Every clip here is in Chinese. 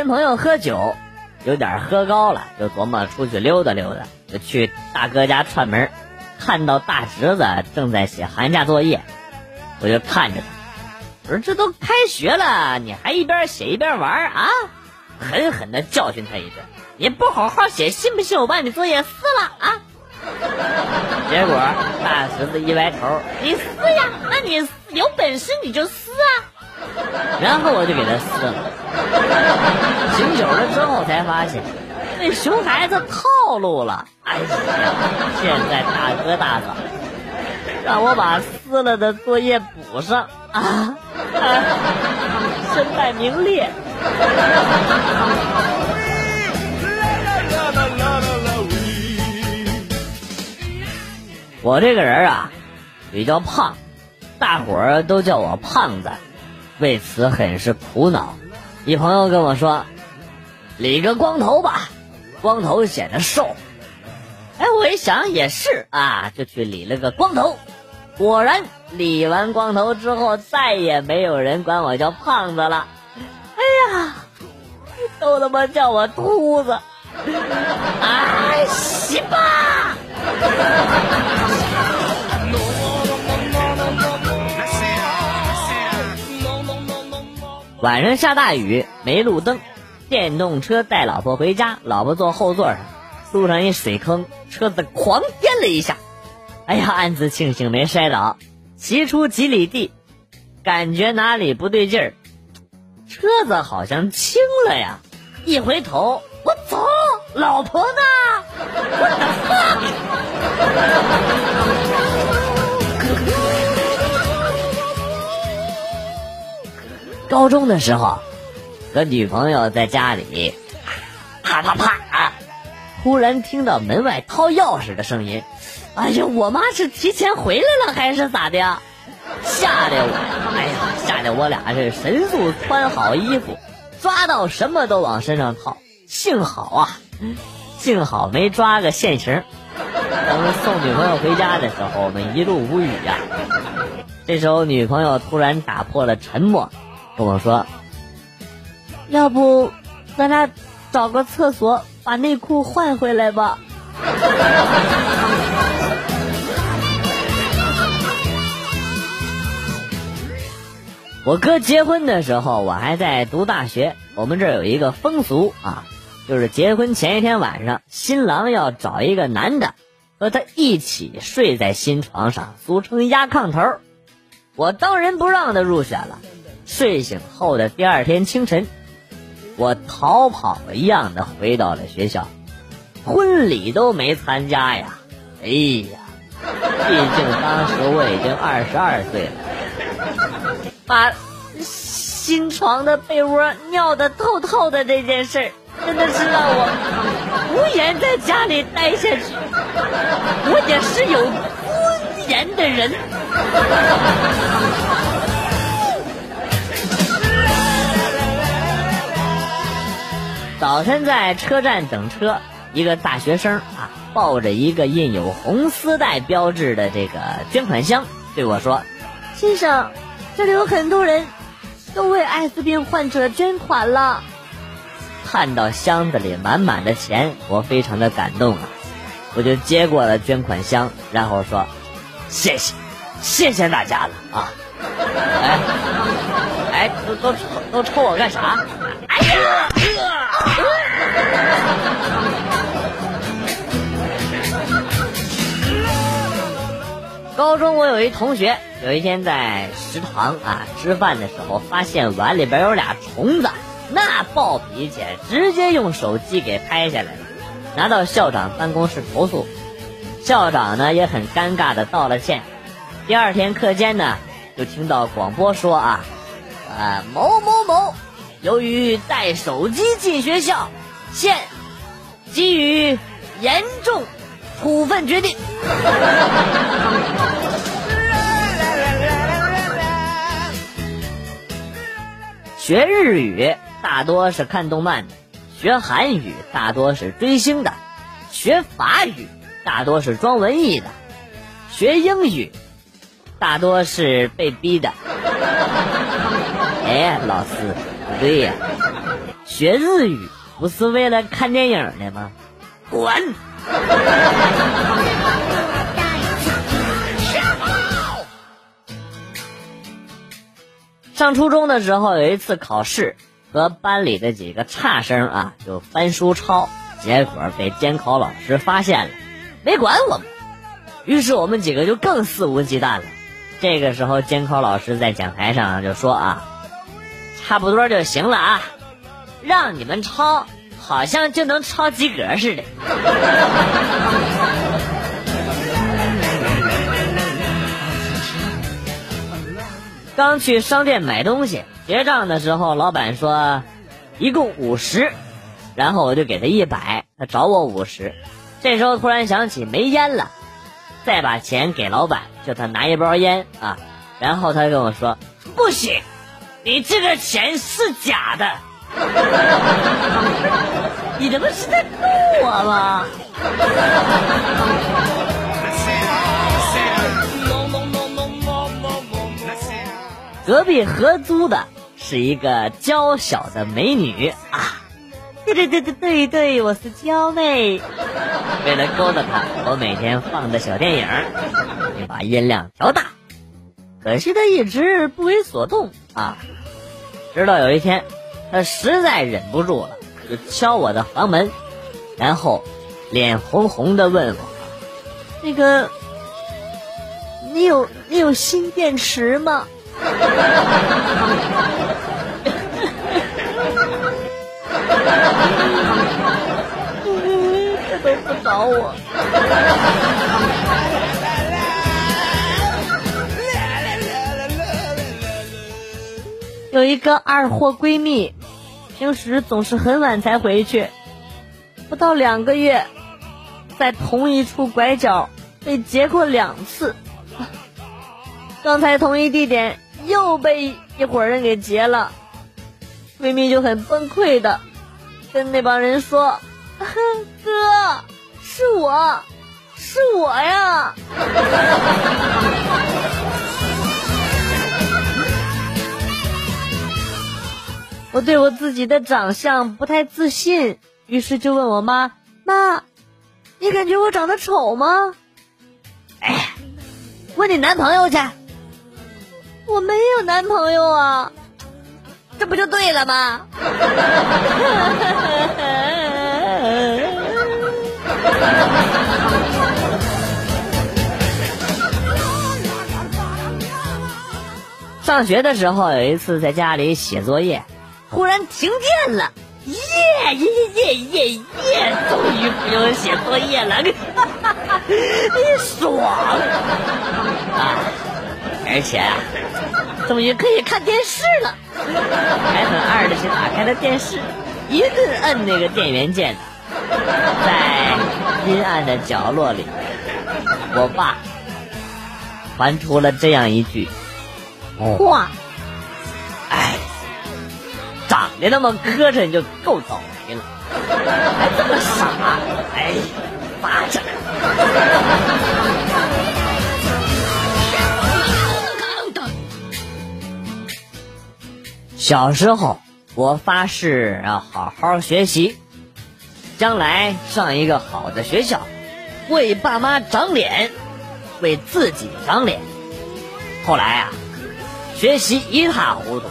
跟朋友喝酒，有点喝高了，就琢磨出去溜达溜达，就去大哥家串门。看到大侄子正在写寒假作业，我就看着他，我说：“这都开学了，你还一边写一边玩啊？”狠狠的教训他一顿：“你不好好写，信不信我把你作业撕了啊？” 结果大侄子一歪头：“你撕呀，那你有本事你就撕啊！” 然后我就给他撕了。醒酒了之后才发现，那熊孩子套路了。哎呀，现在大哥大嫂让我把撕了的作业补上啊！身败名裂。我这个人啊，比较胖，大伙儿都叫我胖子，为此很是苦恼。一朋友跟我说：“理个光头吧，光头显得瘦。”哎，我一想也是啊，就去理了个光头。果然，理完光头之后，再也没有人管我叫胖子了。哎呀，都他妈叫我秃子！哎，行吧！晚上下大雨，没路灯，电动车带老婆回家，老婆坐后座上，路上一水坑，车子狂颠了一下，哎呀，暗自庆幸没摔倒。骑出几里地，感觉哪里不对劲儿，车子好像轻了呀！一回头，我走，老婆呢？我的 fuck！高中的时候，和女朋友在家里，啪啪啪啊！突然听到门外掏钥匙的声音，哎呀，我妈是提前回来了还是咋的呀？吓得我，哎呀，吓得我俩是神速穿好衣服，抓到什么都往身上套。幸好啊，幸好没抓个现行。等送女朋友回家的时候，我们一路无语呀。这时候，女朋友突然打破了沉默，跟我说：“要不，咱俩找个厕所把内裤换回来吧。”我哥结婚的时候，我还在读大学。我们这儿有一个风俗啊，就是结婚前一天晚上，新郎要找一个男的，和他一起睡在新床上，俗称压炕头。我当仁不让的入选了。睡醒后的第二天清晨，我逃跑一样的回到了学校，婚礼都没参加呀。哎呀，毕竟当时我已经二十二岁了。把新床的被窝尿的透透的这件事，真的是让我无颜在家里待下去。我也是有尊严的人。早晨在车站等车，一个大学生啊，抱着一个印有红丝带标志的这个捐款箱，对我说：“先生。”这里有很多人都为艾滋病患者捐款了。看到箱子里满满的钱，我非常的感动啊！我就接过了捐款箱，然后说：“谢谢，谢谢大家了啊！”哎，哎，都都都抽我干啥？哎呀！高中我有一同学。有一天在食堂啊吃饭的时候，发现碗里边有俩虫子，那暴脾气，直接用手机给拍下来了，拿到校长办公室投诉。校长呢也很尴尬的道了歉。第二天课间呢，就听到广播说啊，啊某某某，由于带手机进学校，现给予严重处分决定。学日语大多是看动漫的，学韩语大多是追星的，学法语大多是装文艺的，学英语大多是被逼的。哎，老师不对呀，学日语不是为了看电影的吗？滚！上初中的时候，有一次考试，和班里的几个差生啊，就翻书抄，结果被监考老师发现了，没管我们。于是我们几个就更肆无忌惮了。这个时候，监考老师在讲台上就说啊：“差不多就行了啊，让你们抄，好像就能抄及格似的。”刚去商店买东西，结账的时候，老板说一共五十，然后我就给他一百，他找我五十。这时候突然想起没烟了。再把钱给老板，叫他拿一包烟啊，然后他跟我说：“不行，你这个钱是假的。”你这不是在逗我吗？隔壁合租的是一个娇小的美女啊。对对对对对对，我是娇妹。为了勾搭她，我每天放的小电影，你把音量调大。可惜她一直不为所动啊。直到有一天，他实在忍不住了，就敲我的房门，然后脸红红的问我：“那个，你有你有新电池吗？”这 都不找我。有一个二货闺蜜，平时总是很晚才回去，不到两个月，在同一处拐角被劫过两次。刚才同一地点又被一伙人给劫了，闺蜜就很崩溃的。跟那帮人说：“ 哥，是我，是我呀！”我对我自己的长相不太自信，于是就问我妈：“妈，你感觉我长得丑吗？”哎，问你男朋友去。我没有男朋友啊。这不就对了吗？上学的时候，有一次在家里写作业，突然停电了，耶耶耶耶耶！终于不用写作业了，你爽啊！而且啊，终于可以看电视了。还很二的是打开了电视，一顿摁那个电源键，在阴暗的角落里，我爸传出了这样一句话：“哎，长得那么磕碜就够倒霉了，还这么傻，哎，咋整？”小时候，我发誓要好好学习，将来上一个好的学校，为爸妈长脸，为自己长脸。后来啊，学习一塌糊涂，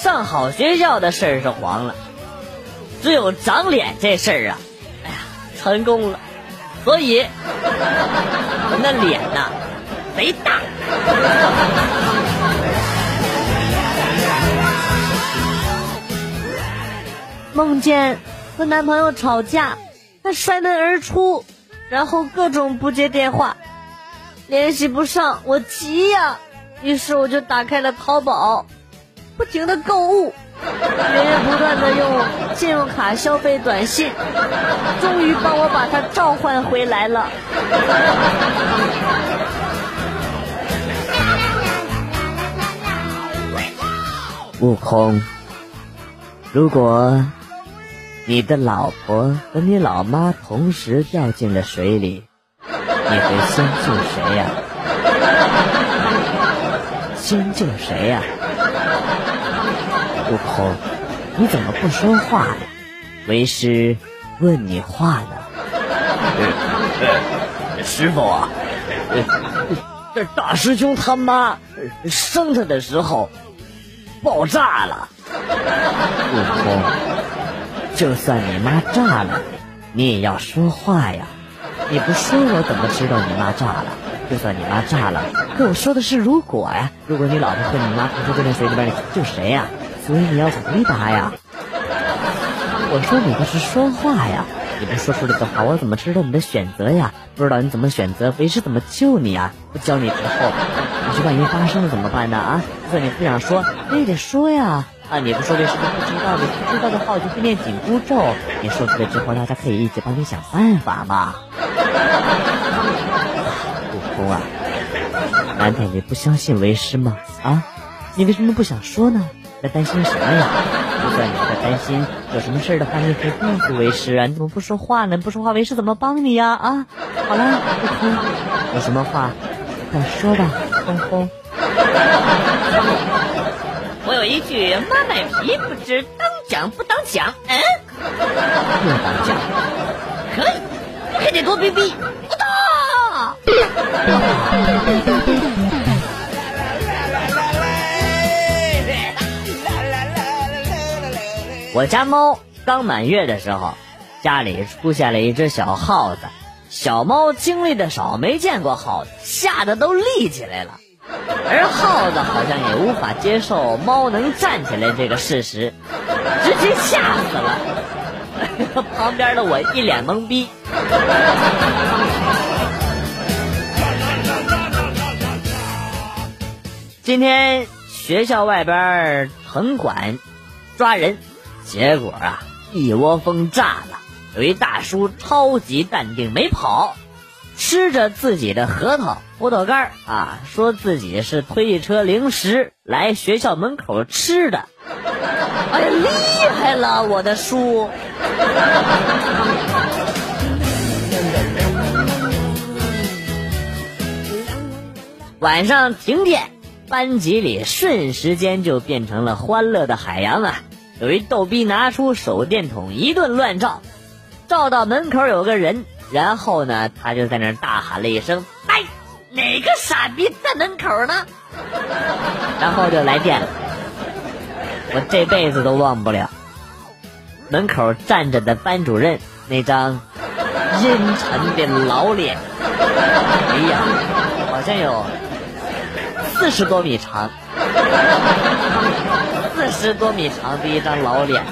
上好学校的事儿是黄了，只有长脸这事儿啊，哎呀，成功了。所以，我那脸呐，贼大。梦见和男朋友吵架，他摔门而出，然后各种不接电话，联系不上，我急呀！于是我就打开了淘宝，不停的购物，源源不断的用信用卡消费短信，终于帮我把他召唤回来了。悟空，如果。你的老婆和你老妈同时掉进了水里，你会先救谁呀？先救谁呀？悟空，你怎么不说话呀？为师问你话呢。师傅啊，这大师兄他妈生他的时候爆炸了。悟空，就算你妈炸了，你也要说话呀！你不说我怎么知道你妈炸了？就算你妈炸了，可我说的是如果呀，如果你老婆和你妈同时掉进水里边，你救谁呀？所以你要回答呀！我说你倒是说话呀！你不说出来的话，我怎么知道你的选择呀？不知道你怎么选择，为师怎么救你呀？不教你之后，你这万一发生了怎么办呢？啊！就算你不想说，你也得说呀！啊！你不说为师都不知道，你不知道的话我就会念紧箍咒。你说出来之后，大家可以一起帮你想办法嘛。啊，难道你不相信为师吗？啊？你为什么不想说呢？在担心什么呀？就算你在担心有什么事儿的话，你也可以告诉为师啊！你怎么不说话呢？不说话，为师怎么帮你呀？啊！好了，悟空，有什么话快说吧，空空。我有一句妈卖皮，不知当讲不当讲？嗯，不当讲，可以，你可得多逼逼。我。家猫刚满月的时候，家里出现了一只小耗子。小猫经历的少，没见过耗子，吓得都立起来了。而耗子好像也无法接受猫能站起来这个事实，直接吓死了。旁边的我一脸懵逼。今天学校外边城管抓人，结果啊一窝蜂炸了。有一大叔超级淡定，没跑。吃着自己的核桃、葡萄干啊，说自己是推一车零食来学校门口吃的。哎呀，厉害了，我的叔！晚上停电，班级里瞬时间就变成了欢乐的海洋啊！有一逗逼拿出手电筒一顿乱照，照到门口有个人。然后呢，他就在那儿大喊了一声：“哎，哪个傻逼在门口呢？”然后就来电了，我这辈子都忘不了门口站着的班主任那张阴沉的老脸。哎呀，好像有四十多米长，四十多米长的一张老脸。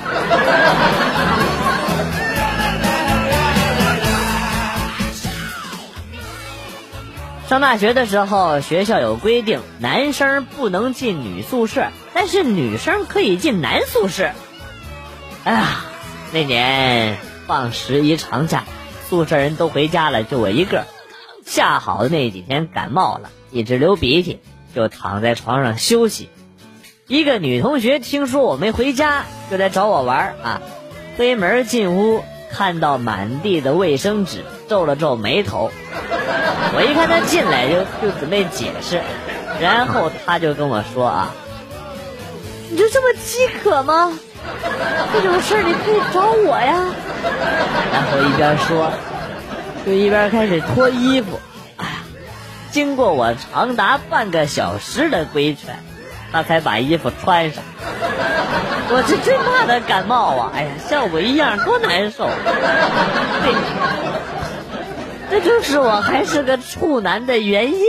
上大学的时候，学校有规定，男生不能进女宿舍，但是女生可以进男宿舍。哎呀，那年放十一长假，宿舍人都回家了，就我一个。下好的那几天感冒了，一直流鼻涕，就躺在床上休息。一个女同学听说我没回家，就来找我玩啊。推门进屋，看到满地的卫生纸，皱了皱眉头。我一看她进来就就准备解释，然后她就跟我说啊，你就这么饥渴吗？这种事儿你可以找我呀。然后一边说，就一边开始脱衣服。经过我长达半个小时的规劝，他才把衣服穿上。我这真怕他感冒啊！哎呀，像我一样多难受。对。这就是我还是个处男的原因。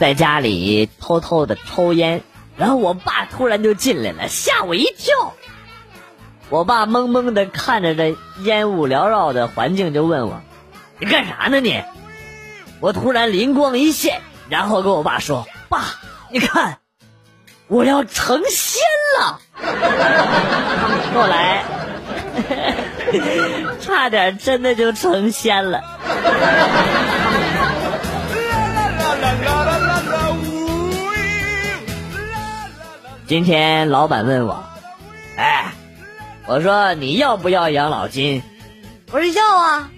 在家里偷偷的抽烟，然后我爸突然就进来了，吓我一跳。我爸懵懵的看着这烟雾缭绕的环境，就问我：“你干啥呢你？”我突然灵光一现，然后跟我爸说：“爸，你看。”我要成仙了，后来 差点真的就成仙了。今天老板问我：“，我说你要不要养老金？”我说要啊。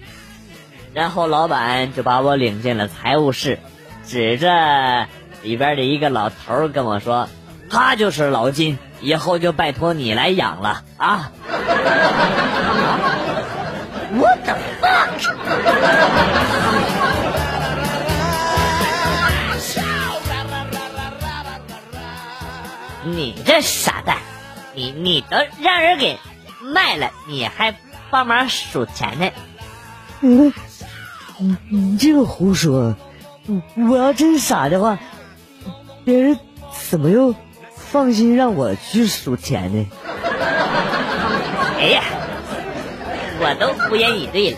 然后老板就把我领进了财务室，指着里边的一个老头跟我说：“他就是老金，以后就拜托你来养了啊。” What the fuck？你这傻蛋，你你都让人给卖了，你还帮忙数钱呢？嗯，你你这个胡说！我要真傻的话，别人怎么又放心让我去数钱呢？哎呀，我都无言以对了。